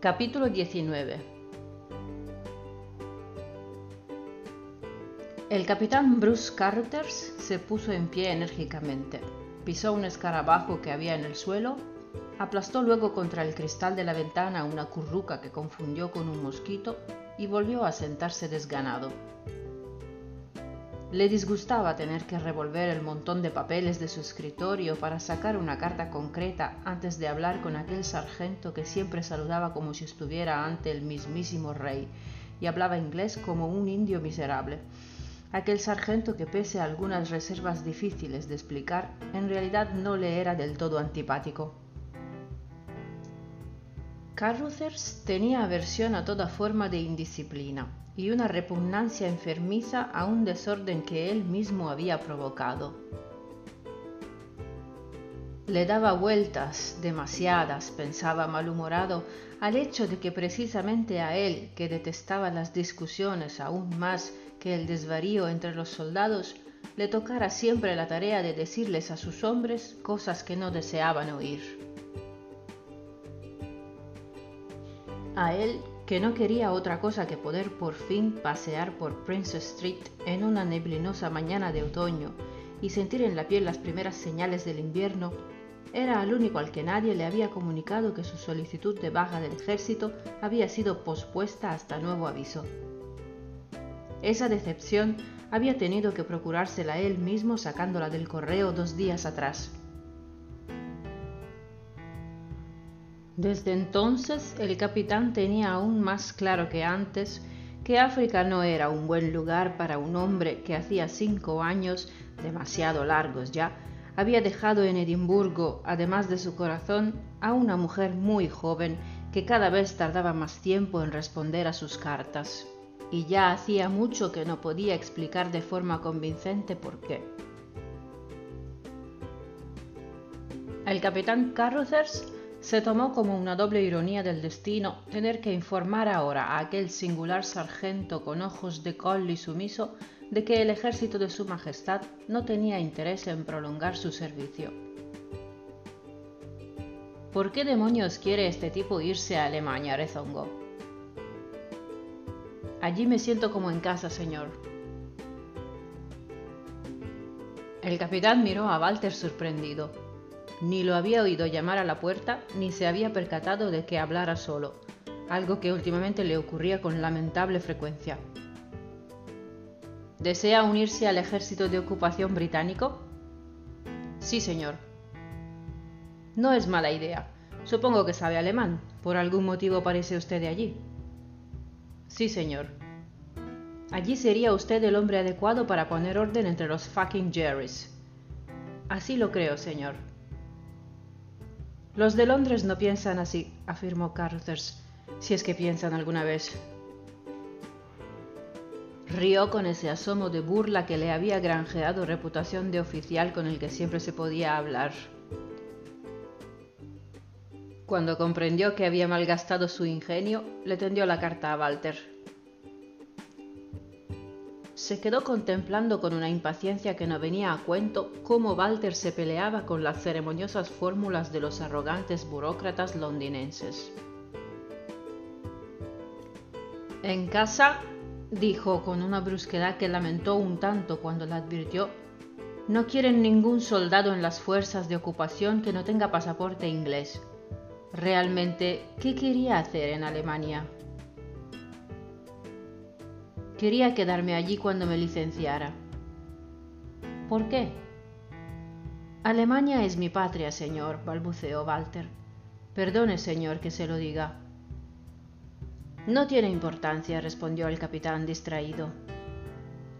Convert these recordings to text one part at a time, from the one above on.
Capítulo 19 El capitán Bruce Carruthers se puso en pie enérgicamente, pisó un escarabajo que había en el suelo, aplastó luego contra el cristal de la ventana una curruca que confundió con un mosquito y volvió a sentarse desganado. Le disgustaba tener que revolver el montón de papeles de su escritorio para sacar una carta concreta antes de hablar con aquel sargento que siempre saludaba como si estuviera ante el mismísimo rey y hablaba inglés como un indio miserable. Aquel sargento que pese a algunas reservas difíciles de explicar, en realidad no le era del todo antipático. Carruthers tenía aversión a toda forma de indisciplina y una repugnancia enfermiza a un desorden que él mismo había provocado. Le daba vueltas, demasiadas, pensaba malhumorado, al hecho de que precisamente a él, que detestaba las discusiones aún más que el desvarío entre los soldados, le tocara siempre la tarea de decirles a sus hombres cosas que no deseaban oír. A él, que no quería otra cosa que poder por fin pasear por Prince Street en una neblinosa mañana de otoño y sentir en la piel las primeras señales del invierno, era el único al que nadie le había comunicado que su solicitud de baja del ejército había sido pospuesta hasta nuevo aviso. Esa decepción había tenido que procurársela él mismo sacándola del correo dos días atrás. Desde entonces el capitán tenía aún más claro que antes que África no era un buen lugar para un hombre que hacía cinco años, demasiado largos ya, había dejado en Edimburgo, además de su corazón, a una mujer muy joven que cada vez tardaba más tiempo en responder a sus cartas, y ya hacía mucho que no podía explicar de forma convincente por qué. El capitán Carruthers se tomó como una doble ironía del destino tener que informar ahora a aquel singular sargento con ojos de col y sumiso de que el ejército de su Majestad no tenía interés en prolongar su servicio. ¿Por qué demonios quiere este tipo irse a Alemania, rezongó? Allí me siento como en casa, señor. El capitán miró a Walter sorprendido. Ni lo había oído llamar a la puerta, ni se había percatado de que hablara solo, algo que últimamente le ocurría con lamentable frecuencia. ¿Desea unirse al ejército de ocupación británico? Sí, señor. No es mala idea. Supongo que sabe alemán. Por algún motivo parece usted de allí. Sí, señor. Allí sería usted el hombre adecuado para poner orden entre los fucking Jerrys. Así lo creo, señor. Los de Londres no piensan así, afirmó Carruthers, si es que piensan alguna vez. Rió con ese asomo de burla que le había granjeado reputación de oficial con el que siempre se podía hablar. Cuando comprendió que había malgastado su ingenio, le tendió la carta a Walter. Se quedó contemplando con una impaciencia que no venía a cuento cómo Walter se peleaba con las ceremoniosas fórmulas de los arrogantes burócratas londinenses. En casa dijo con una brusquedad que lamentó un tanto cuando la advirtió, no quieren ningún soldado en las fuerzas de ocupación que no tenga pasaporte inglés. Realmente, ¿qué quería hacer en Alemania? Quería quedarme allí cuando me licenciara. ¿Por qué? Alemania es mi patria, señor, balbuceó Walter. Perdone, señor, que se lo diga. No tiene importancia, respondió el capitán distraído.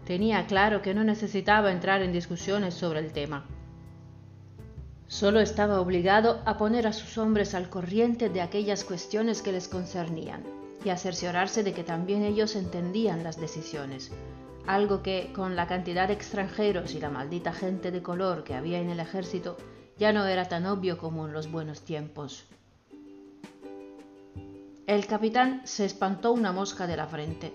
Tenía claro que no necesitaba entrar en discusiones sobre el tema. Solo estaba obligado a poner a sus hombres al corriente de aquellas cuestiones que les concernían y a cerciorarse de que también ellos entendían las decisiones, algo que, con la cantidad de extranjeros y la maldita gente de color que había en el ejército, ya no era tan obvio como en los buenos tiempos. El capitán se espantó una mosca de la frente.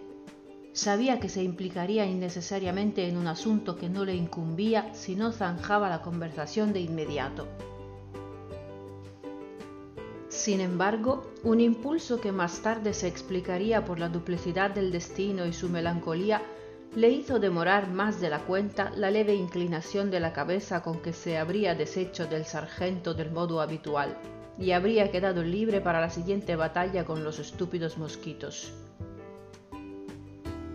Sabía que se implicaría innecesariamente en un asunto que no le incumbía si no zanjaba la conversación de inmediato. Sin embargo, un impulso que más tarde se explicaría por la duplicidad del destino y su melancolía le hizo demorar más de la cuenta la leve inclinación de la cabeza con que se habría deshecho del sargento del modo habitual y habría quedado libre para la siguiente batalla con los estúpidos mosquitos.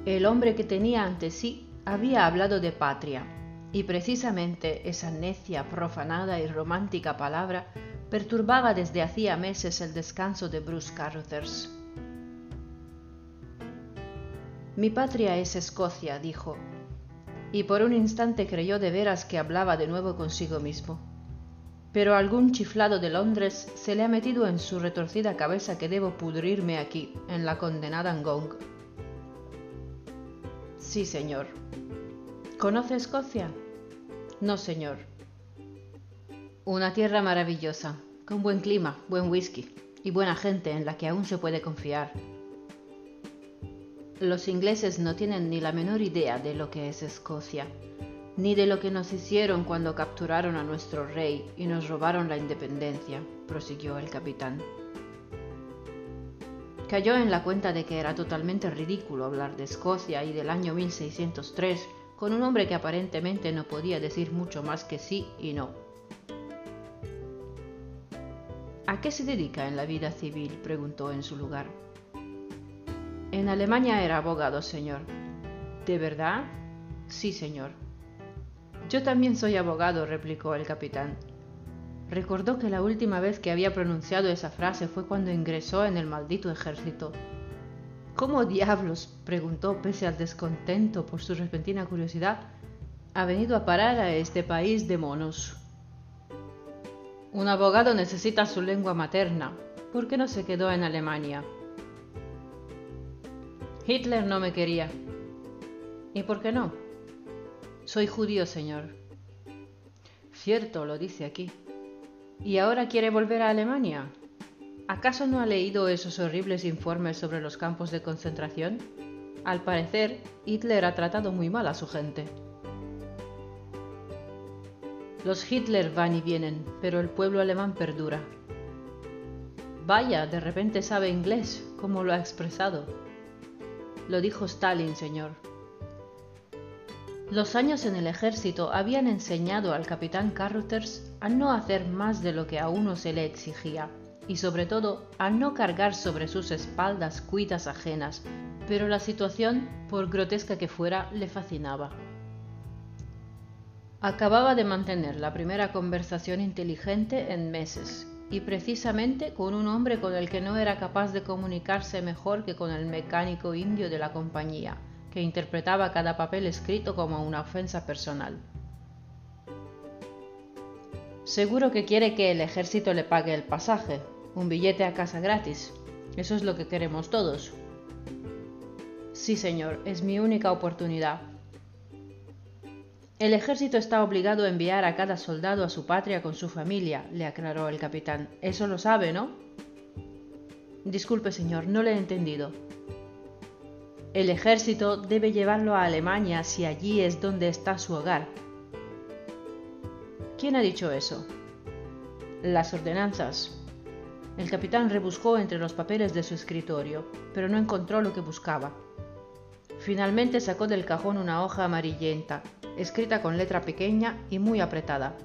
El hombre que tenía ante sí había hablado de patria, y precisamente esa necia, profanada y romántica palabra perturbaba desde hacía meses el descanso de Bruce Carruthers. Mi patria es Escocia, dijo, y por un instante creyó de veras que hablaba de nuevo consigo mismo. Pero algún chiflado de Londres se le ha metido en su retorcida cabeza que debo pudrirme aquí, en la condenada Ngong. Sí, señor. ¿Conoce Escocia? No, señor. Una tierra maravillosa, con buen clima, buen whisky y buena gente en la que aún se puede confiar. Los ingleses no tienen ni la menor idea de lo que es Escocia, ni de lo que nos hicieron cuando capturaron a nuestro rey y nos robaron la independencia, prosiguió el capitán. Cayó en la cuenta de que era totalmente ridículo hablar de Escocia y del año 1603 con un hombre que aparentemente no podía decir mucho más que sí y no. ¿A qué se dedica en la vida civil? preguntó en su lugar. En Alemania era abogado, señor. ¿De verdad? Sí, señor. Yo también soy abogado, replicó el capitán. Recordó que la última vez que había pronunciado esa frase fue cuando ingresó en el maldito ejército. ¿Cómo diablos? preguntó, pese al descontento por su repentina curiosidad, ha venido a parar a este país de monos. Un abogado necesita su lengua materna. ¿Por qué no se quedó en Alemania? Hitler no me quería. ¿Y por qué no? Soy judío, señor. Cierto, lo dice aquí. ¿Y ahora quiere volver a Alemania? ¿Acaso no ha leído esos horribles informes sobre los campos de concentración? Al parecer, Hitler ha tratado muy mal a su gente. Los Hitler van y vienen, pero el pueblo alemán perdura. Vaya, de repente sabe inglés, como lo ha expresado. Lo dijo Stalin, señor. Los años en el ejército habían enseñado al capitán Carruthers a no hacer más de lo que a uno se le exigía y sobre todo a no cargar sobre sus espaldas cuitas ajenas, pero la situación, por grotesca que fuera, le fascinaba. Acababa de mantener la primera conversación inteligente en meses y precisamente con un hombre con el que no era capaz de comunicarse mejor que con el mecánico indio de la compañía, que interpretaba cada papel escrito como una ofensa personal. Seguro que quiere que el ejército le pague el pasaje, un billete a casa gratis. Eso es lo que queremos todos. Sí, señor, es mi única oportunidad. El ejército está obligado a enviar a cada soldado a su patria con su familia, le aclaró el capitán. Eso lo sabe, ¿no? Disculpe, señor, no le he entendido. El ejército debe llevarlo a Alemania si allí es donde está su hogar. ¿Quién ha dicho eso? Las ordenanzas. El capitán rebuscó entre los papeles de su escritorio, pero no encontró lo que buscaba. Finalmente sacó del cajón una hoja amarillenta, escrita con letra pequeña y muy apretada.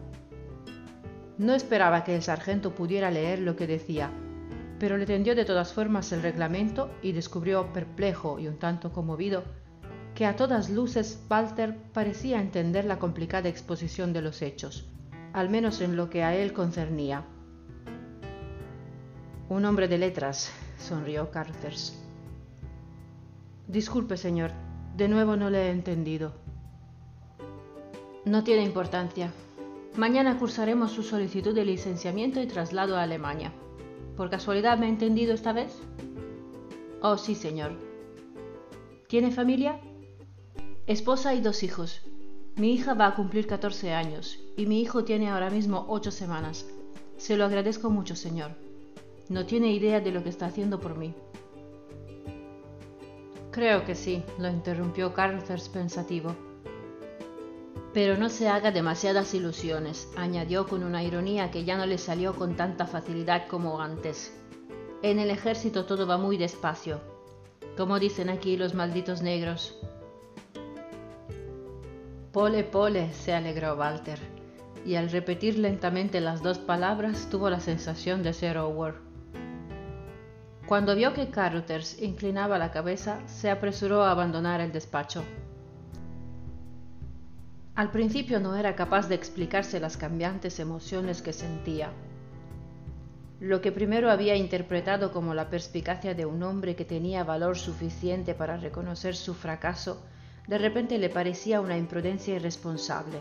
No esperaba que el sargento pudiera leer lo que decía, pero le tendió de todas formas el reglamento y descubrió, perplejo y un tanto conmovido, que a todas luces Walter parecía entender la complicada exposición de los hechos, al menos en lo que a él concernía. Un hombre de letras, sonrió Carruthers. Disculpe, señor, de nuevo no le he entendido. No tiene importancia. Mañana cursaremos su solicitud de licenciamiento y traslado a Alemania. ¿Por casualidad me ha entendido esta vez? Oh, sí, señor. ¿Tiene familia? Esposa y dos hijos. Mi hija va a cumplir 14 años y mi hijo tiene ahora mismo ocho semanas. Se lo agradezco mucho, señor. No tiene idea de lo que está haciendo por mí. Creo que sí, lo interrumpió Carruthers pensativo. Pero no se haga demasiadas ilusiones, añadió con una ironía que ya no le salió con tanta facilidad como antes. En el ejército todo va muy despacio, como dicen aquí los malditos negros. Pole, pole, se alegró Walter, y al repetir lentamente las dos palabras tuvo la sensación de ser Howard. Cuando vio que Carruthers inclinaba la cabeza, se apresuró a abandonar el despacho. Al principio no era capaz de explicarse las cambiantes emociones que sentía. Lo que primero había interpretado como la perspicacia de un hombre que tenía valor suficiente para reconocer su fracaso, de repente le parecía una imprudencia irresponsable.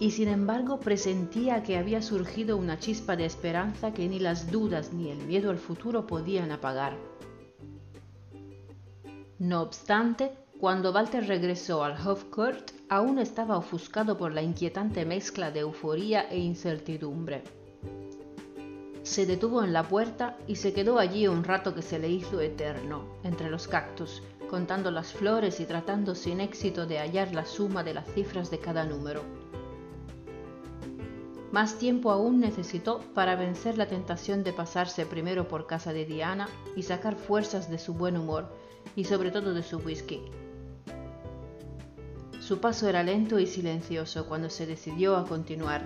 Y sin embargo presentía que había surgido una chispa de esperanza que ni las dudas ni el miedo al futuro podían apagar. No obstante, cuando Walter regresó al Hofcourt, aún estaba ofuscado por la inquietante mezcla de euforía e incertidumbre. Se detuvo en la puerta y se quedó allí un rato que se le hizo eterno, entre los cactus, contando las flores y tratando sin éxito de hallar la suma de las cifras de cada número. Más tiempo aún necesitó para vencer la tentación de pasarse primero por casa de Diana y sacar fuerzas de su buen humor y sobre todo de su whisky. Su paso era lento y silencioso cuando se decidió a continuar,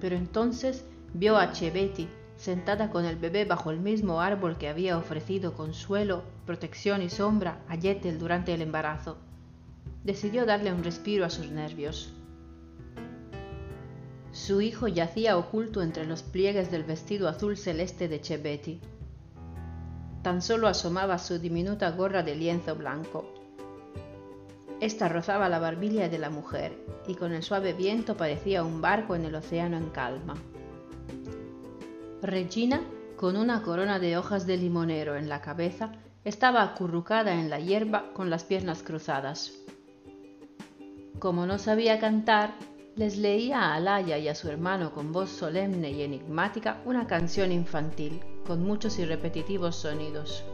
pero entonces vio a Chebetti sentada con el bebé bajo el mismo árbol que había ofrecido consuelo, protección y sombra a Yetel durante el embarazo. Decidió darle un respiro a sus nervios. Su hijo yacía oculto entre los pliegues del vestido azul celeste de Chebetti. Tan solo asomaba su diminuta gorra de lienzo blanco. Esta rozaba la barbilla de la mujer y con el suave viento parecía un barco en el océano en calma. Regina, con una corona de hojas de limonero en la cabeza, estaba acurrucada en la hierba con las piernas cruzadas. Como no sabía cantar, les leía a Alaya y a su hermano con voz solemne y enigmática una canción infantil, con muchos y repetitivos sonidos.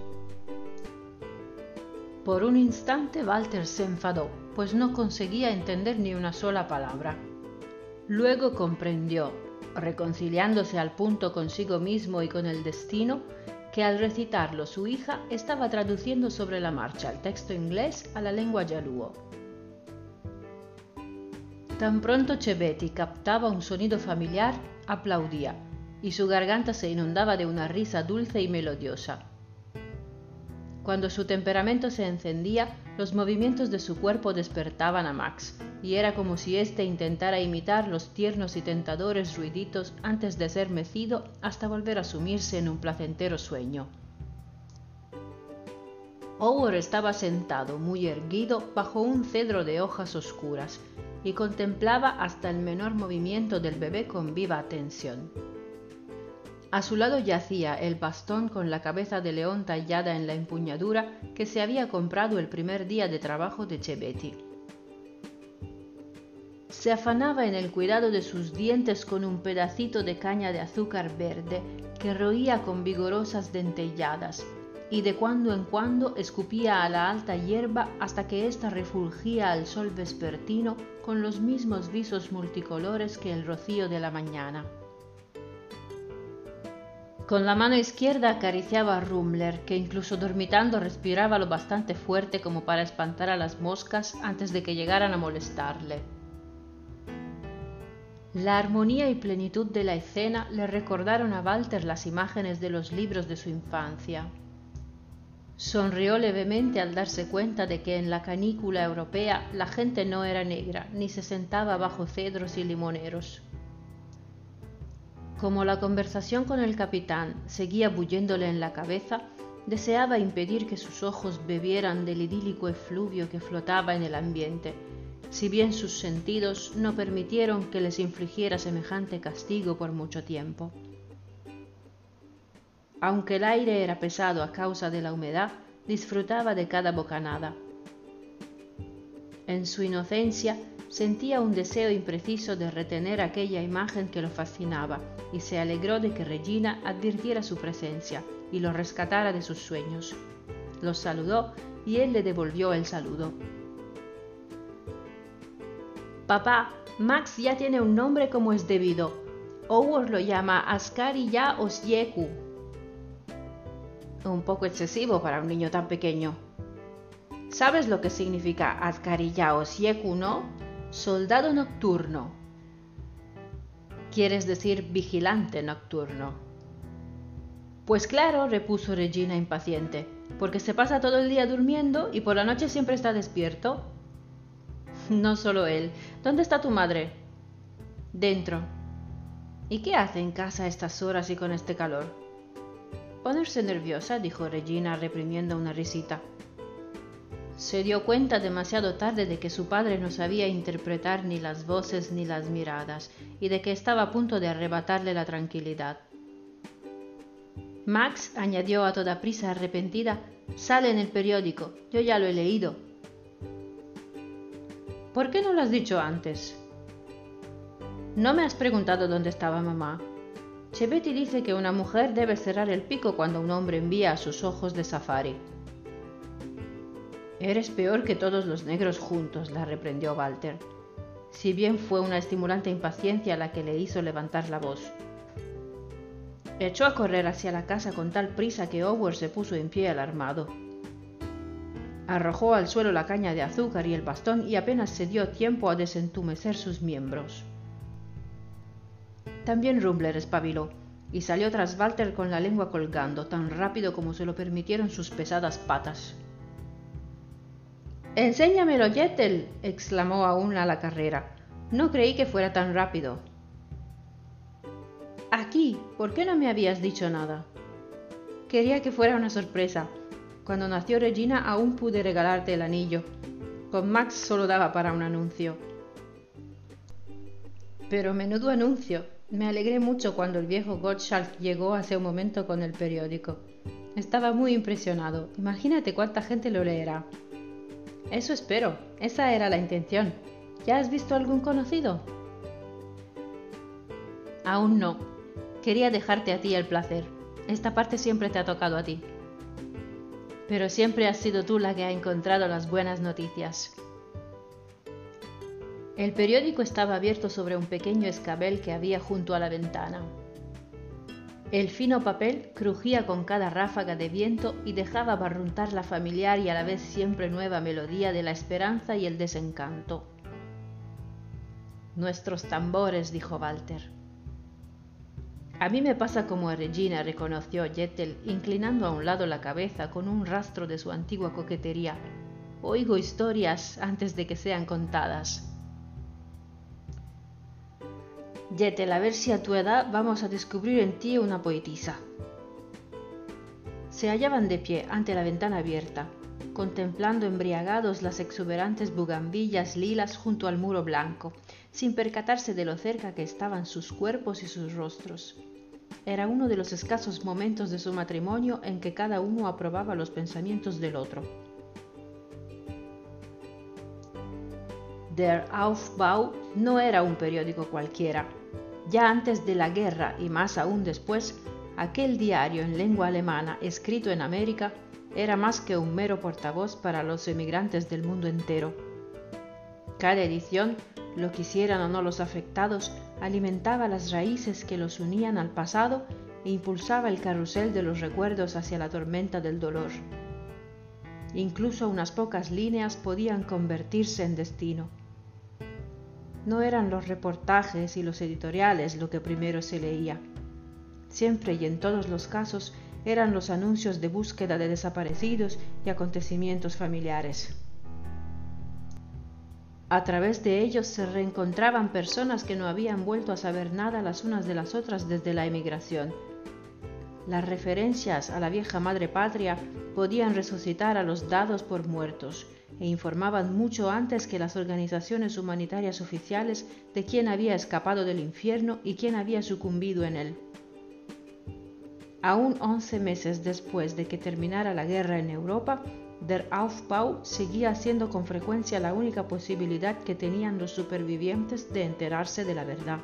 Por un instante Walter se enfadó, pues no conseguía entender ni una sola palabra. Luego comprendió, reconciliándose al punto consigo mismo y con el destino, que al recitarlo su hija estaba traduciendo sobre la marcha el texto inglés a la lengua yaluo. Tan pronto Chebetti captaba un sonido familiar, aplaudía, y su garganta se inundaba de una risa dulce y melodiosa. Cuando su temperamento se encendía, los movimientos de su cuerpo despertaban a Max, y era como si éste intentara imitar los tiernos y tentadores ruiditos antes de ser mecido hasta volver a sumirse en un placentero sueño. Howard estaba sentado muy erguido bajo un cedro de hojas oscuras y contemplaba hasta el menor movimiento del bebé con viva atención. A su lado yacía el bastón con la cabeza de león tallada en la empuñadura que se había comprado el primer día de trabajo de Chebetti. Se afanaba en el cuidado de sus dientes con un pedacito de caña de azúcar verde que roía con vigorosas dentelladas y de cuando en cuando escupía a la alta hierba hasta que ésta refulgía al sol vespertino con los mismos visos multicolores que el rocío de la mañana. Con la mano izquierda acariciaba a Rumler, que incluso dormitando respiraba lo bastante fuerte como para espantar a las moscas antes de que llegaran a molestarle. La armonía y plenitud de la escena le recordaron a Walter las imágenes de los libros de su infancia. Sonrió levemente al darse cuenta de que en la canícula europea la gente no era negra ni se sentaba bajo cedros y limoneros. Como la conversación con el capitán seguía bulléndole en la cabeza, deseaba impedir que sus ojos bebieran del idílico efluvio que flotaba en el ambiente, si bien sus sentidos no permitieron que les infligiera semejante castigo por mucho tiempo. Aunque el aire era pesado a causa de la humedad, disfrutaba de cada bocanada. En su inocencia sentía un deseo impreciso de retener aquella imagen que lo fascinaba y se alegró de que Regina advirtiera su presencia y lo rescatara de sus sueños. Los saludó y él le devolvió el saludo. Papá, Max ya tiene un nombre como es debido. Howard lo llama Askari ya Osyeku. Un poco excesivo para un niño tan pequeño. ¿Sabes lo que significa Askari ya Osyeku, no? Soldado nocturno. Quieres decir vigilante nocturno. Pues claro, repuso Regina impaciente, porque se pasa todo el día durmiendo y por la noche siempre está despierto. No solo él. ¿Dónde está tu madre? Dentro. ¿Y qué hace en casa a estas horas y con este calor? Ponerse nerviosa, dijo Regina reprimiendo una risita. Se dio cuenta demasiado tarde de que su padre no sabía interpretar ni las voces ni las miradas, y de que estaba a punto de arrebatarle la tranquilidad. Max añadió a toda prisa arrepentida, sale en el periódico, yo ya lo he leído. ¿Por qué no lo has dicho antes? No me has preguntado dónde estaba mamá. Chevetti dice que una mujer debe cerrar el pico cuando un hombre envía a sus ojos de safari. Eres peor que todos los negros juntos, la reprendió Walter, si bien fue una estimulante impaciencia la que le hizo levantar la voz. Echó a correr hacia la casa con tal prisa que Howard se puso en pie alarmado. Arrojó al suelo la caña de azúcar y el bastón y apenas se dio tiempo a desentumecer sus miembros. También Rumbler espabiló y salió tras Walter con la lengua colgando tan rápido como se lo permitieron sus pesadas patas. Enséñamelo, Jettel, exclamó aún a la carrera. No creí que fuera tan rápido. Aquí, ¿por qué no me habías dicho nada? Quería que fuera una sorpresa, cuando nació Regina aún pude regalarte el anillo. Con Max solo daba para un anuncio. Pero menudo anuncio. Me alegré mucho cuando el viejo Gottschalk llegó hace un momento con el periódico. Estaba muy impresionado. Imagínate cuánta gente lo leerá. Eso espero. Esa era la intención. ¿Ya has visto algún conocido? Aún no. Quería dejarte a ti el placer. Esta parte siempre te ha tocado a ti pero siempre has sido tú la que ha encontrado las buenas noticias. El periódico estaba abierto sobre un pequeño escabel que había junto a la ventana. El fino papel crujía con cada ráfaga de viento y dejaba barruntar la familiar y a la vez siempre nueva melodía de la esperanza y el desencanto. Nuestros tambores, dijo Walter. A mí me pasa como a Regina, reconoció Jettel, inclinando a un lado la cabeza con un rastro de su antigua coquetería. Oigo historias antes de que sean contadas. Jettel, a ver si a tu edad vamos a descubrir en ti una poetisa. Se hallaban de pie ante la ventana abierta, contemplando embriagados las exuberantes bugambillas lilas junto al muro blanco, sin percatarse de lo cerca que estaban sus cuerpos y sus rostros. Era uno de los escasos momentos de su matrimonio en que cada uno aprobaba los pensamientos del otro. Der Aufbau no era un periódico cualquiera. Ya antes de la guerra y más aún después, aquel diario en lengua alemana escrito en América era más que un mero portavoz para los emigrantes del mundo entero. Cada edición lo quisieran o no los afectados, alimentaba las raíces que los unían al pasado e impulsaba el carrusel de los recuerdos hacia la tormenta del dolor. Incluso unas pocas líneas podían convertirse en destino. No eran los reportajes y los editoriales lo que primero se leía. Siempre y en todos los casos eran los anuncios de búsqueda de desaparecidos y acontecimientos familiares. A través de ellos se reencontraban personas que no habían vuelto a saber nada las unas de las otras desde la emigración. Las referencias a la vieja madre patria podían resucitar a los dados por muertos e informaban mucho antes que las organizaciones humanitarias oficiales de quién había escapado del infierno y quién había sucumbido en él. Aún once meses después de que terminara la guerra en Europa, Der Aufbau seguía siendo con frecuencia la única posibilidad que tenían los supervivientes de enterarse de la verdad.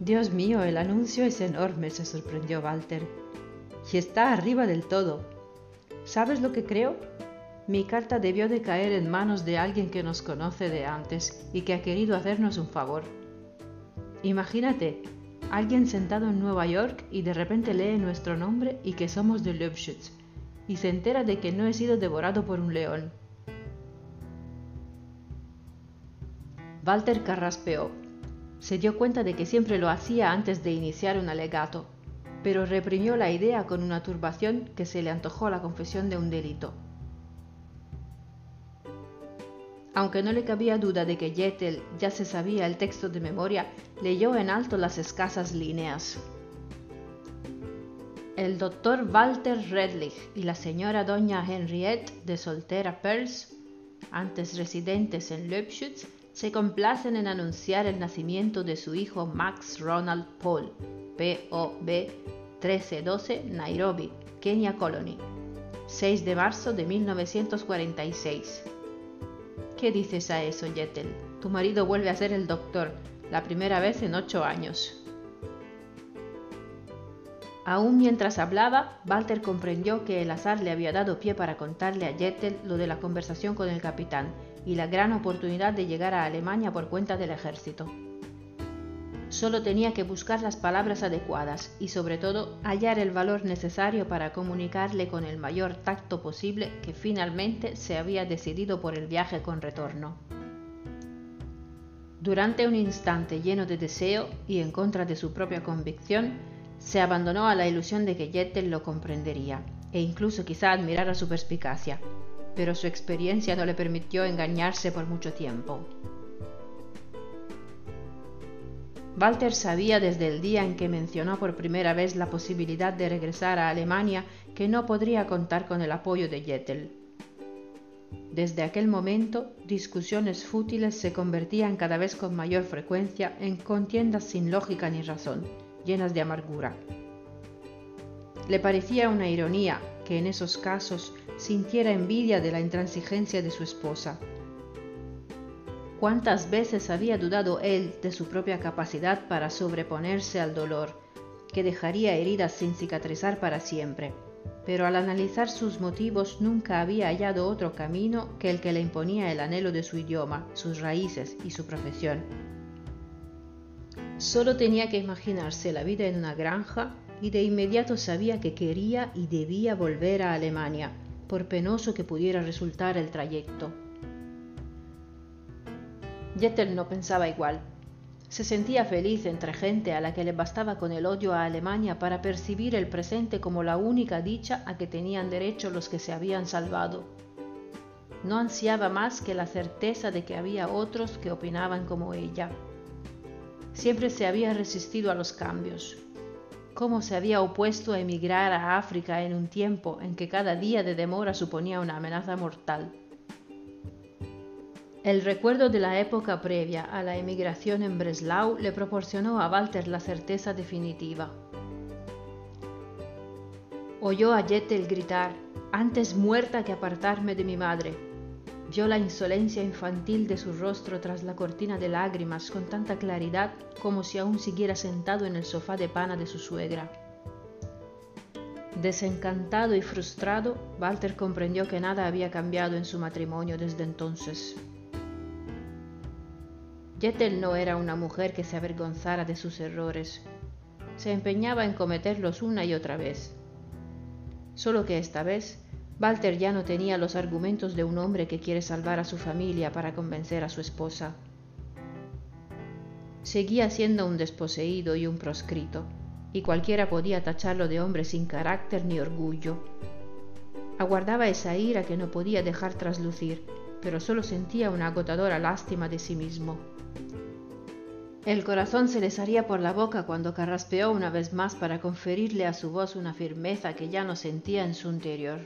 Dios mío, el anuncio es enorme, se sorprendió Walter. Y está arriba del todo. ¿Sabes lo que creo? Mi carta debió de caer en manos de alguien que nos conoce de antes y que ha querido hacernos un favor. Imagínate, alguien sentado en Nueva York y de repente lee nuestro nombre y que somos de Lobschütz y se entera de que no he sido devorado por un león. Walter carraspeó. Se dio cuenta de que siempre lo hacía antes de iniciar un alegato, pero reprimió la idea con una turbación que se le antojó la confesión de un delito. Aunque no le cabía duda de que Jettel ya se sabía el texto de memoria, leyó en alto las escasas líneas. El doctor Walter Redlich y la señora doña Henriette de Soltera Perls, antes residentes en Leipzig, se complacen en anunciar el nacimiento de su hijo Max Ronald Paul, POB 1312, Nairobi, Kenya Colony, 6 de marzo de 1946. ¿Qué dices a eso, Jettel? Tu marido vuelve a ser el doctor, la primera vez en ocho años. Aún mientras hablaba, Walter comprendió que el azar le había dado pie para contarle a Jettel lo de la conversación con el capitán y la gran oportunidad de llegar a Alemania por cuenta del ejército. Solo tenía que buscar las palabras adecuadas y sobre todo hallar el valor necesario para comunicarle con el mayor tacto posible que finalmente se había decidido por el viaje con retorno. Durante un instante lleno de deseo y en contra de su propia convicción, se abandonó a la ilusión de que Jettel lo comprendería e incluso quizá admirara su perspicacia, pero su experiencia no le permitió engañarse por mucho tiempo. Walter sabía desde el día en que mencionó por primera vez la posibilidad de regresar a Alemania que no podría contar con el apoyo de Jettel. Desde aquel momento, discusiones fútiles se convertían cada vez con mayor frecuencia en contiendas sin lógica ni razón, llenas de amargura. Le parecía una ironía que en esos casos sintiera envidia de la intransigencia de su esposa, ¿Cuántas veces había dudado él de su propia capacidad para sobreponerse al dolor, que dejaría heridas sin cicatrizar para siempre? Pero al analizar sus motivos nunca había hallado otro camino que el que le imponía el anhelo de su idioma, sus raíces y su profesión. Solo tenía que imaginarse la vida en una granja y de inmediato sabía que quería y debía volver a Alemania, por penoso que pudiera resultar el trayecto. Jettel no pensaba igual. Se sentía feliz entre gente a la que le bastaba con el odio a Alemania para percibir el presente como la única dicha a que tenían derecho los que se habían salvado. No ansiaba más que la certeza de que había otros que opinaban como ella. Siempre se había resistido a los cambios. Cómo se había opuesto a emigrar a África en un tiempo en que cada día de demora suponía una amenaza mortal. El recuerdo de la época previa a la emigración en Breslau le proporcionó a Walter la certeza definitiva. Oyó a Jettel gritar, antes muerta que apartarme de mi madre. Vio la insolencia infantil de su rostro tras la cortina de lágrimas con tanta claridad como si aún siguiera sentado en el sofá de pana de su suegra. Desencantado y frustrado, Walter comprendió que nada había cambiado en su matrimonio desde entonces. Jettel no era una mujer que se avergonzara de sus errores. Se empeñaba en cometerlos una y otra vez. Solo que esta vez, Walter ya no tenía los argumentos de un hombre que quiere salvar a su familia para convencer a su esposa. Seguía siendo un desposeído y un proscrito, y cualquiera podía tacharlo de hombre sin carácter ni orgullo. Aguardaba esa ira que no podía dejar traslucir, pero solo sentía una agotadora lástima de sí mismo. El corazón se le salía por la boca cuando carraspeó una vez más para conferirle a su voz una firmeza que ya no sentía en su interior.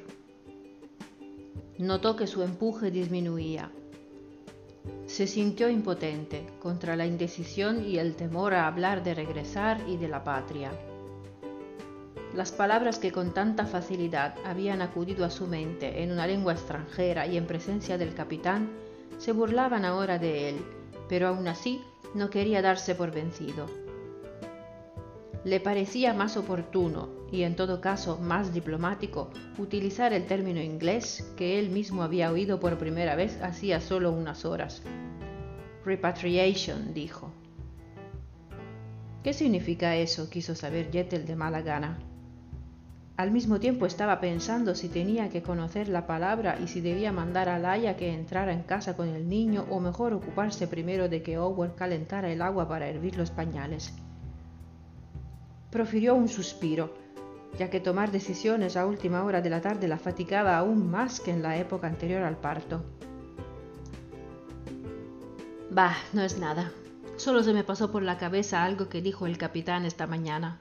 Notó que su empuje disminuía. Se sintió impotente contra la indecisión y el temor a hablar de regresar y de la patria. Las palabras que con tanta facilidad habían acudido a su mente en una lengua extranjera y en presencia del capitán se burlaban ahora de él, pero aún así no quería darse por vencido. Le parecía más oportuno y en todo caso más diplomático, utilizar el término inglés que él mismo había oído por primera vez hacía solo unas horas. Repatriation, dijo. ¿Qué significa eso? quiso saber Jettel de mala gana. Al mismo tiempo estaba pensando si tenía que conocer la palabra y si debía mandar a Laia que entrara en casa con el niño o mejor ocuparse primero de que Owen calentara el agua para hervir los pañales. Profirió un suspiro, ya que tomar decisiones a última hora de la tarde la fatigaba aún más que en la época anterior al parto. Bah, no es nada. Solo se me pasó por la cabeza algo que dijo el capitán esta mañana.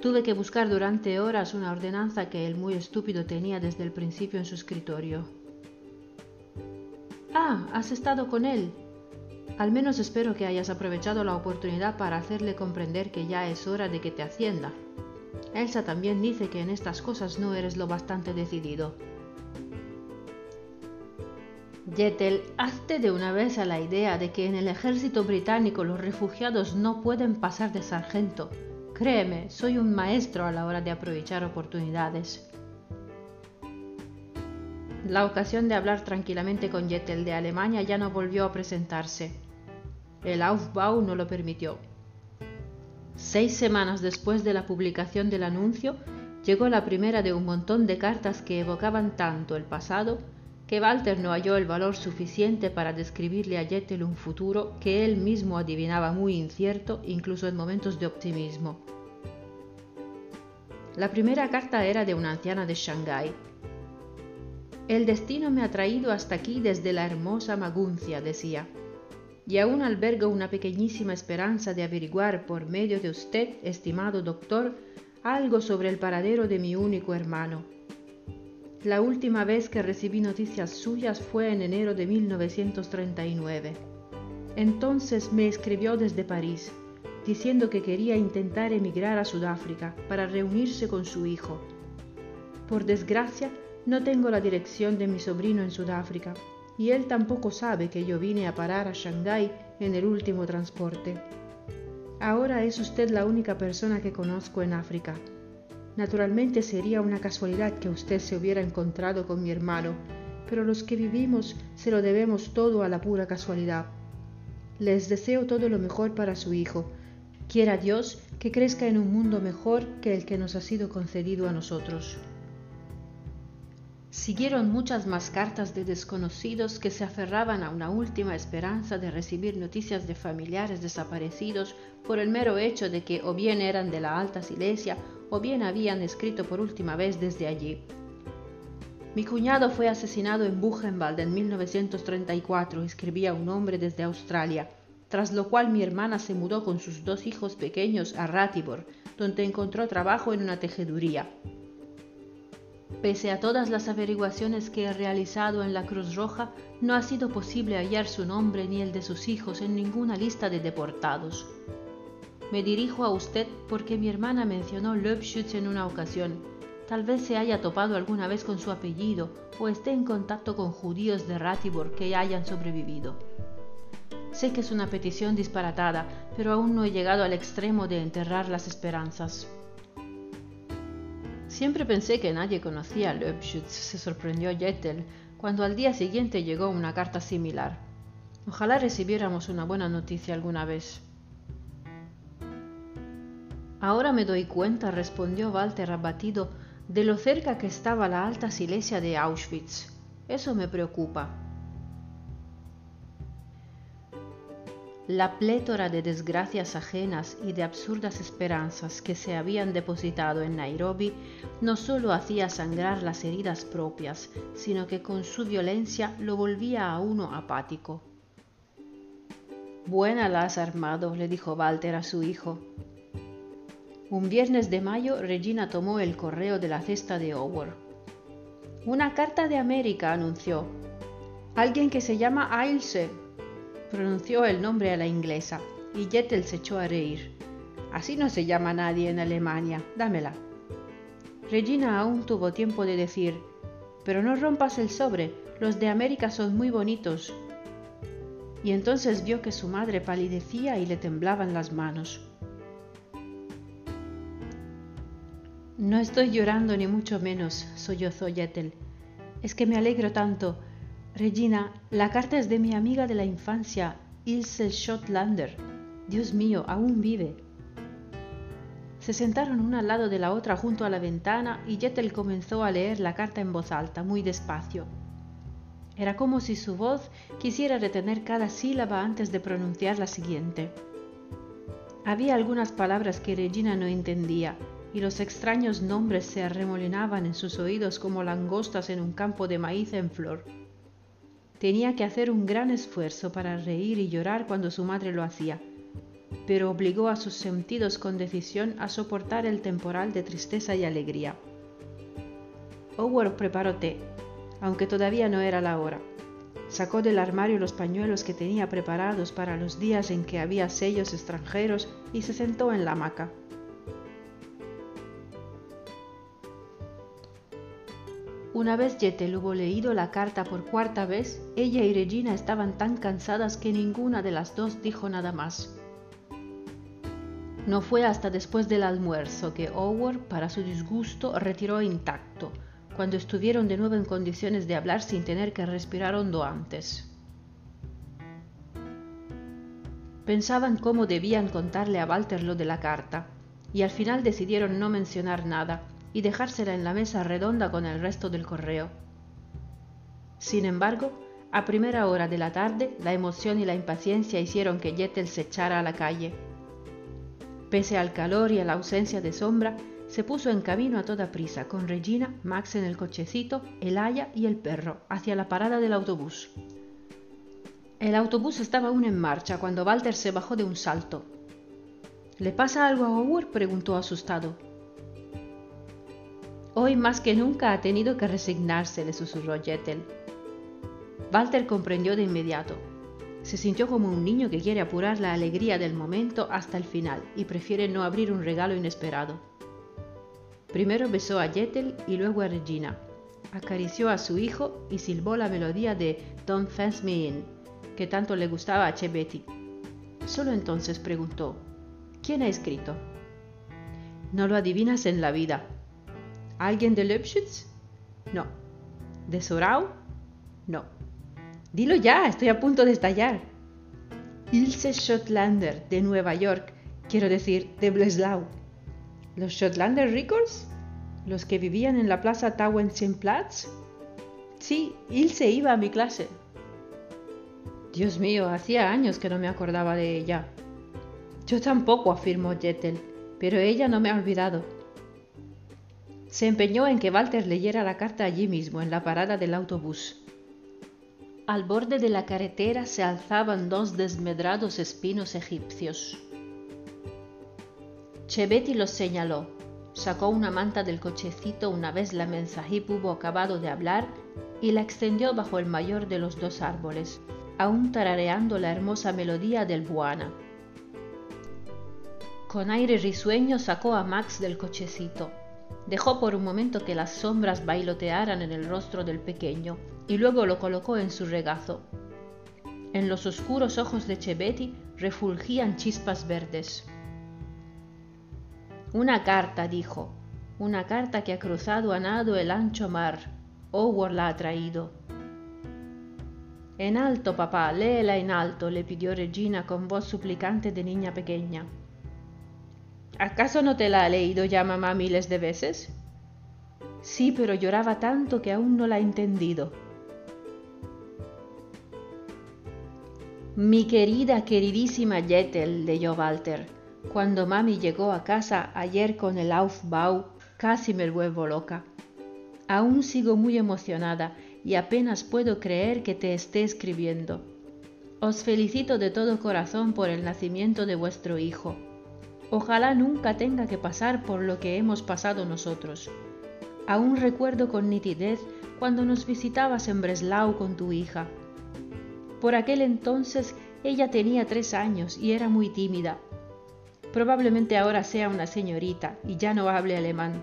Tuve que buscar durante horas una ordenanza que el muy estúpido tenía desde el principio en su escritorio. Ah, has estado con él. Al menos espero que hayas aprovechado la oportunidad para hacerle comprender que ya es hora de que te hacienda. Elsa también dice que en estas cosas no eres lo bastante decidido. Jettel, hazte de una vez a la idea de que en el ejército británico los refugiados no pueden pasar de sargento Créeme, soy un maestro a la hora de aprovechar oportunidades. La ocasión de hablar tranquilamente con Jettel de Alemania ya no volvió a presentarse. El Aufbau no lo permitió. Seis semanas después de la publicación del anuncio, llegó la primera de un montón de cartas que evocaban tanto el pasado que Walter no halló el valor suficiente para describirle a Jettel un futuro que él mismo adivinaba muy incierto incluso en momentos de optimismo. La primera carta era de una anciana de Shanghái. El destino me ha traído hasta aquí desde la hermosa Maguncia, decía, y aún albergo una pequeñísima esperanza de averiguar por medio de usted, estimado doctor, algo sobre el paradero de mi único hermano la última vez que recibí noticias suyas fue en enero de 1939. Entonces me escribió desde París, diciendo que quería intentar emigrar a Sudáfrica para reunirse con su hijo. Por desgracia, no tengo la dirección de mi sobrino en Sudáfrica, y él tampoco sabe que yo vine a parar a Shanghái en el último transporte. Ahora es usted la única persona que conozco en África Naturalmente sería una casualidad que usted se hubiera encontrado con mi hermano, pero los que vivimos se lo debemos todo a la pura casualidad. Les deseo todo lo mejor para su hijo. Quiera Dios que crezca en un mundo mejor que el que nos ha sido concedido a nosotros. Siguieron muchas más cartas de desconocidos que se aferraban a una última esperanza de recibir noticias de familiares desaparecidos por el mero hecho de que o bien eran de la Alta Silesia o bien habían escrito por última vez desde allí. Mi cuñado fue asesinado en Buchenwald en 1934, escribía un hombre desde Australia, tras lo cual mi hermana se mudó con sus dos hijos pequeños a Ratibor, donde encontró trabajo en una tejeduría. Pese a todas las averiguaciones que he realizado en la Cruz Roja, no ha sido posible hallar su nombre ni el de sus hijos en ninguna lista de deportados. Me dirijo a usted porque mi hermana mencionó Löbschütz en una ocasión. Tal vez se haya topado alguna vez con su apellido o esté en contacto con judíos de Ratibor que hayan sobrevivido. Sé que es una petición disparatada, pero aún no he llegado al extremo de enterrar las esperanzas. Siempre pensé que nadie conocía a Löbschütz, se sorprendió Jettel, cuando al día siguiente llegó una carta similar. Ojalá recibiéramos una buena noticia alguna vez. Ahora me doy cuenta, respondió Walter abatido, de lo cerca que estaba la alta Silesia de Auschwitz. Eso me preocupa. La plétora de desgracias ajenas y de absurdas esperanzas que se habían depositado en Nairobi no sólo hacía sangrar las heridas propias, sino que con su violencia lo volvía a uno apático. Buena la armado, le dijo Walter a su hijo. Un viernes de mayo, Regina tomó el correo de la cesta de Howard. Una carta de América, anunció. Alguien que se llama Ailse. Pronunció el nombre a la inglesa, y Jettel se echó a reír. Así no se llama nadie en Alemania. Dámela. Regina aún tuvo tiempo de decir, pero no rompas el sobre, los de América son muy bonitos. Y entonces vio que su madre palidecía y le temblaban las manos. No estoy llorando ni mucho menos, sollozó Yettel. Es que me alegro tanto. Regina, la carta es de mi amiga de la infancia, Ilse Schottlander. Dios mío, aún vive. Se sentaron una al lado de la otra junto a la ventana y Yettel comenzó a leer la carta en voz alta, muy despacio. Era como si su voz quisiera retener cada sílaba antes de pronunciar la siguiente. Había algunas palabras que Regina no entendía, y los extraños nombres se arremolinaban en sus oídos como langostas en un campo de maíz en flor. Tenía que hacer un gran esfuerzo para reír y llorar cuando su madre lo hacía, pero obligó a sus sentidos con decisión a soportar el temporal de tristeza y alegría. Howard preparó té, aunque todavía no era la hora. Sacó del armario los pañuelos que tenía preparados para los días en que había sellos extranjeros y se sentó en la hamaca. Una vez Jetel hubo leído la carta por cuarta vez, ella y Regina estaban tan cansadas que ninguna de las dos dijo nada más. No fue hasta después del almuerzo que Howard, para su disgusto, retiró intacto, cuando estuvieron de nuevo en condiciones de hablar sin tener que respirar hondo antes. Pensaban cómo debían contarle a Walter lo de la carta, y al final decidieron no mencionar nada y dejársela en la mesa redonda con el resto del correo. Sin embargo, a primera hora de la tarde, la emoción y la impaciencia hicieron que Jettel se echara a la calle Pese al calor y a la ausencia de sombra, se puso en camino a toda prisa, con Regina, Max en el cochecito, el Aya y el perro, hacia la parada del autobús. El autobús estaba aún en marcha cuando Walter se bajó de un salto. ¿Le pasa algo a Howard? preguntó asustado. Hoy más que nunca ha tenido que resignarse, le susurró Jettel. Walter comprendió de inmediato. Se sintió como un niño que quiere apurar la alegría del momento hasta el final y prefiere no abrir un regalo inesperado. Primero besó a Jettel y luego a Regina. Acarició a su hijo y silbó la melodía de Don't Fence Me In, que tanto le gustaba a Chebetti. Solo entonces preguntó, ¿quién ha escrito? No lo adivinas en la vida. ¿Alguien de Lipschitz? No. ¿De Sorau? No. Dilo ya, estoy a punto de estallar. Ilse Schotlander, de Nueva York, quiero decir, de Breslau. ¿Los Schotlander Records? ¿Los que vivían en la plaza Tauentzienplatz? Sí, Ilse iba a mi clase. Dios mío, hacía años que no me acordaba de ella. Yo tampoco, afirmó Jettel, pero ella no me ha olvidado. Se empeñó en que Walter leyera la carta allí mismo, en la parada del autobús. Al borde de la carretera se alzaban dos desmedrados espinos egipcios. Chebetti los señaló. Sacó una manta del cochecito una vez la mensajip hubo acabado de hablar y la extendió bajo el mayor de los dos árboles, aún tarareando la hermosa melodía del buana. Con aire risueño sacó a Max del cochecito. Dejó por un momento que las sombras bailotearan en el rostro del pequeño y luego lo colocó en su regazo. En los oscuros ojos de Chebetti refulgían chispas verdes. Una carta, dijo, una carta que ha cruzado a nado el ancho mar. Howard la ha traído. En alto, papá, léela en alto, le pidió Regina con voz suplicante de niña pequeña. ¿Acaso no te la ha leído ya mamá miles de veces? Sí, pero lloraba tanto que aún no la ha entendido. Mi querida, queridísima Jettel, leyó Walter. Cuando mami llegó a casa ayer con el Aufbau, casi me vuelvo loca. Aún sigo muy emocionada y apenas puedo creer que te esté escribiendo. Os felicito de todo corazón por el nacimiento de vuestro hijo. Ojalá nunca tenga que pasar por lo que hemos pasado nosotros. Aún recuerdo con nitidez cuando nos visitabas en Breslau con tu hija por aquel entonces ella tenía tres años y era muy tímida. Probablemente ahora sea una señorita y ya no hable alemán.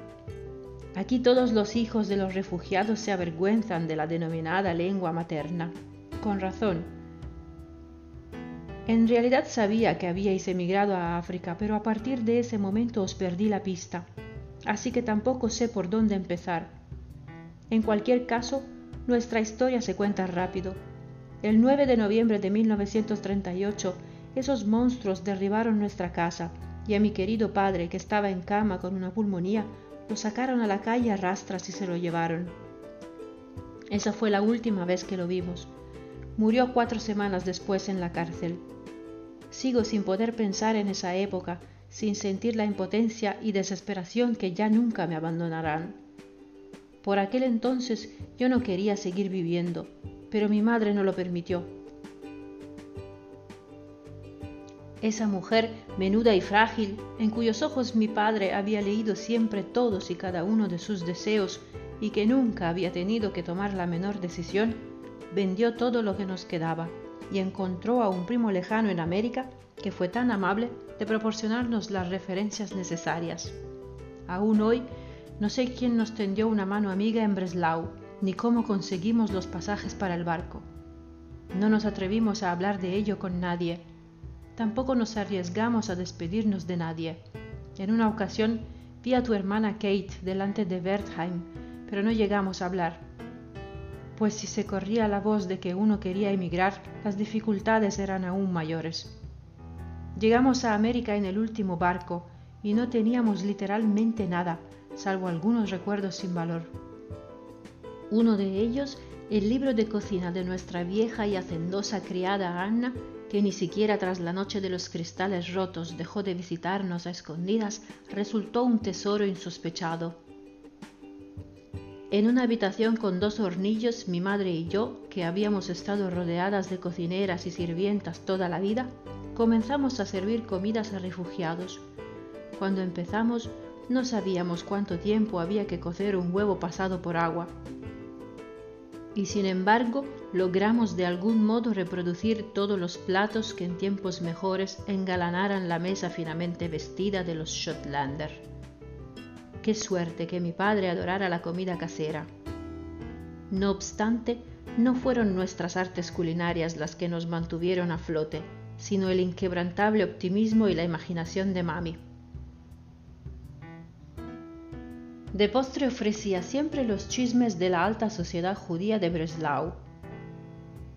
Aquí todos los hijos de los refugiados se avergüenzan de la denominada lengua materna. Con razón. En realidad sabía que habíais emigrado a África, pero a partir de ese momento os perdí la pista. así que tampoco sé por dónde empezar. En cualquier caso, nuestra historia se cuenta rápido. El 9 de noviembre de 1938, esos monstruos derribaron nuestra casa y a mi querido padre, que estaba en cama con una pulmonía, lo sacaron a la calle a rastras y se lo llevaron. Esa fue la última vez que lo vimos. Murió cuatro semanas después en la cárcel. Sigo sin poder pensar en esa época, sin sentir la impotencia y desesperación que ya nunca me abandonarán. Por aquel entonces yo no quería seguir viviendo, pero mi madre no lo permitió. Esa mujer menuda y frágil, en cuyos ojos mi padre había leído siempre todos y cada uno de sus deseos y que nunca había tenido que tomar la menor decisión, vendió todo lo que nos quedaba y encontró a un primo lejano en América que fue tan amable de proporcionarnos las referencias necesarias. Aún hoy no sé quién nos tendió una mano amiga en Breslau, ni cómo conseguimos los pasajes para el barco. No nos atrevimos a hablar de ello con nadie. Tampoco nos arriesgamos a despedirnos de nadie. En una ocasión vi a tu hermana Kate delante de Wertheim, pero no llegamos a hablar pues si se corría la voz de que uno quería emigrar, las dificultades eran aún mayores. Llegamos a América en el último barco y no teníamos literalmente nada, salvo algunos recuerdos sin valor. Uno de ellos, el libro de cocina de nuestra vieja y hacendosa criada Anna, que ni siquiera tras la noche de los cristales rotos dejó de visitarnos a escondidas, resultó un tesoro insospechado. En una habitación con dos hornillos, mi madre y yo, que habíamos estado rodeadas de cocineras y sirvientas toda la vida, comenzamos a servir comidas a refugiados. Cuando empezamos, no sabíamos cuánto tiempo había que cocer un huevo pasado por agua. Y sin embargo, logramos de algún modo reproducir todos los platos que en tiempos mejores engalanaran la mesa finamente vestida de los Shotlander. Qué suerte que mi padre adorara la comida casera. No obstante, no fueron nuestras artes culinarias las que nos mantuvieron a flote, sino el inquebrantable optimismo y la imaginación de mami. De postre ofrecía siempre los chismes de la alta sociedad judía de Breslau,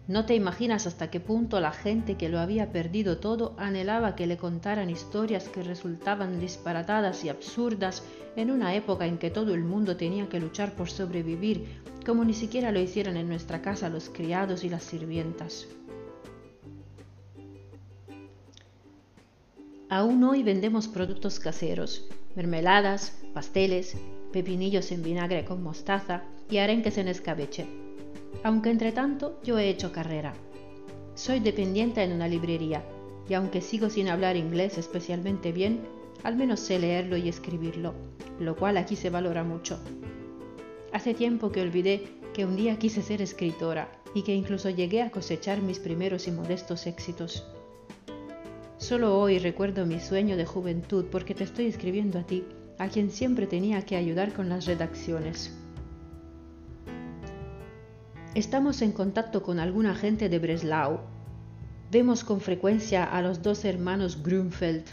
no te imaginas hasta qué punto la gente que lo había perdido todo anhelaba que le contaran historias que resultaban disparatadas y absurdas en una época en que todo el mundo tenía que luchar por sobrevivir, como ni siquiera lo hicieran en nuestra casa los criados y las sirvientas. Aún hoy vendemos productos caseros, mermeladas, pasteles, pepinillos en vinagre con mostaza y arenques en escabeche aunque entre tanto yo he hecho carrera. Soy dependiente en una librería y aunque sigo sin hablar inglés especialmente bien, al menos sé leerlo y escribirlo, lo cual aquí se valora mucho. Hace tiempo que olvidé que un día quise ser escritora y que incluso llegué a cosechar mis primeros y modestos éxitos. Solo hoy recuerdo mi sueño de juventud porque te estoy escribiendo a ti, a quien siempre tenía que ayudar con las redacciones. Estamos en contacto con alguna gente de Breslau. Vemos con frecuencia a los dos hermanos Grünfeld.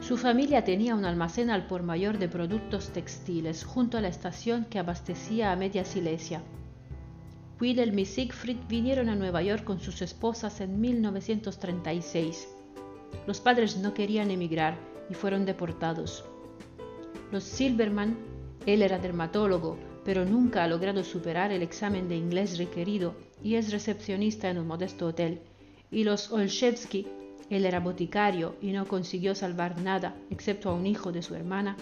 Su familia tenía un almacén al por mayor de productos textiles junto a la estación que abastecía a media Silesia. Wilhelm y Siegfried vinieron a Nueva York con sus esposas en 1936. Los padres no querían emigrar y fueron deportados. Los Silberman, él era dermatólogo, pero nunca ha logrado superar el examen de inglés requerido y es recepcionista en un modesto hotel. Y los Olszewski, él era boticario y no consiguió salvar nada excepto a un hijo de su hermana,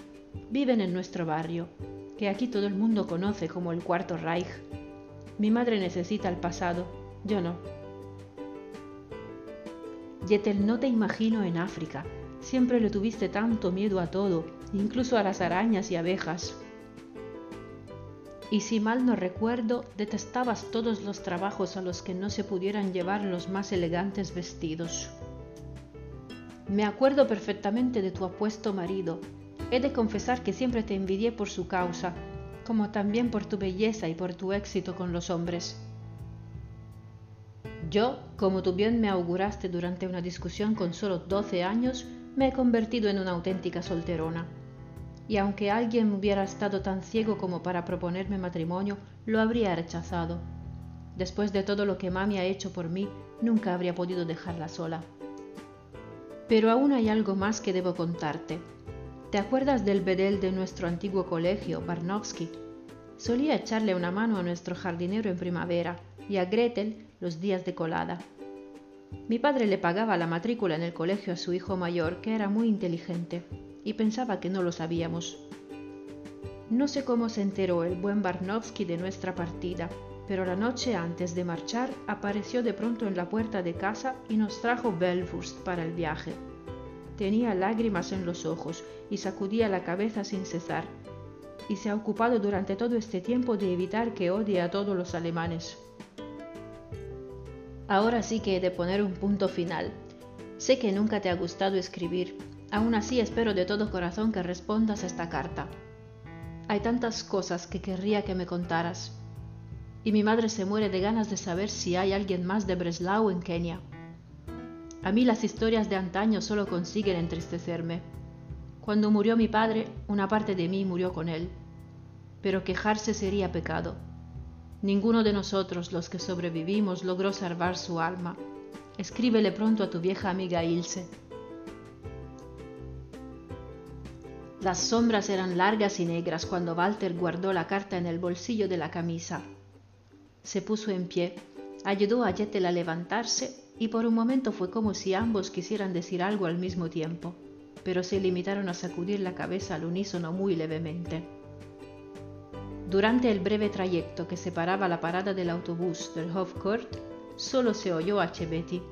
viven en nuestro barrio, que aquí todo el mundo conoce como el Cuarto Reich. Mi madre necesita el pasado, yo no. Yetel, no te imagino en África. Siempre le tuviste tanto miedo a todo, incluso a las arañas y abejas y si mal no recuerdo, detestabas todos los trabajos a los que no se pudieran llevar los más elegantes vestidos. Me acuerdo perfectamente de tu apuesto marido. He de confesar que siempre te envidié por su causa, como también por tu belleza y por tu éxito con los hombres. Yo, como tú bien me auguraste durante una discusión con solo 12 años, me he convertido en una auténtica solterona y aunque alguien hubiera estado tan ciego como para proponerme matrimonio, lo habría rechazado. Después de todo lo que mami ha hecho por mí, nunca habría podido dejarla sola. Pero aún hay algo más que debo contarte. ¿Te acuerdas del bedel de nuestro antiguo colegio, Barnowski? Solía echarle una mano a nuestro jardinero en primavera y a Gretel los días de colada. Mi padre le pagaba la matrícula en el colegio a su hijo mayor, que era muy inteligente, y pensaba que no lo sabíamos. No sé cómo se enteró el buen Barnowski de nuestra partida, pero la noche antes de marchar apareció de pronto en la puerta de casa y nos trajo Belfurst para el viaje. Tenía lágrimas en los ojos y sacudía la cabeza sin cesar, y se ha ocupado durante todo este tiempo de evitar que odie a todos los alemanes. Ahora sí que he de poner un punto final. Sé que nunca te ha gustado escribir, aún así espero de todo corazón que respondas esta carta. Hay tantas cosas que querría que me contaras y mi madre se muere de ganas de saber si hay alguien más de Breslau en Kenia. A mí las historias de antaño solo consiguen entristecerme. Cuando murió mi padre, una parte de mí murió con él. Pero quejarse sería pecado. Ninguno de nosotros, los que sobrevivimos, logró salvar su alma. Escríbele pronto a tu vieja amiga Ilse. Las sombras eran largas y negras cuando Walter guardó la carta en el bolsillo de la camisa se puso en pie, ayudó a Jettel a levantarse y por un momento fue como si ambos quisieran decir algo al mismo tiempo, pero se limitaron a sacudir la cabeza al unísono muy levemente. Durante el breve trayecto que separaba la parada del autobús del Hofcourt, solo se oyó a Chebetti.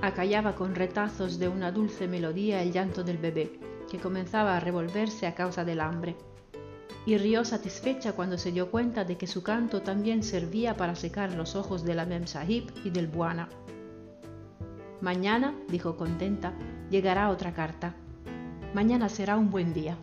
Acallaba con retazos de una dulce melodía el llanto del bebé, comenzaba a revolverse a causa del hambre y rió satisfecha cuando se dio cuenta de que su canto también servía para secar los ojos de la Mem Sahib y del Buana. Mañana, dijo contenta, llegará otra carta. Mañana será un buen día.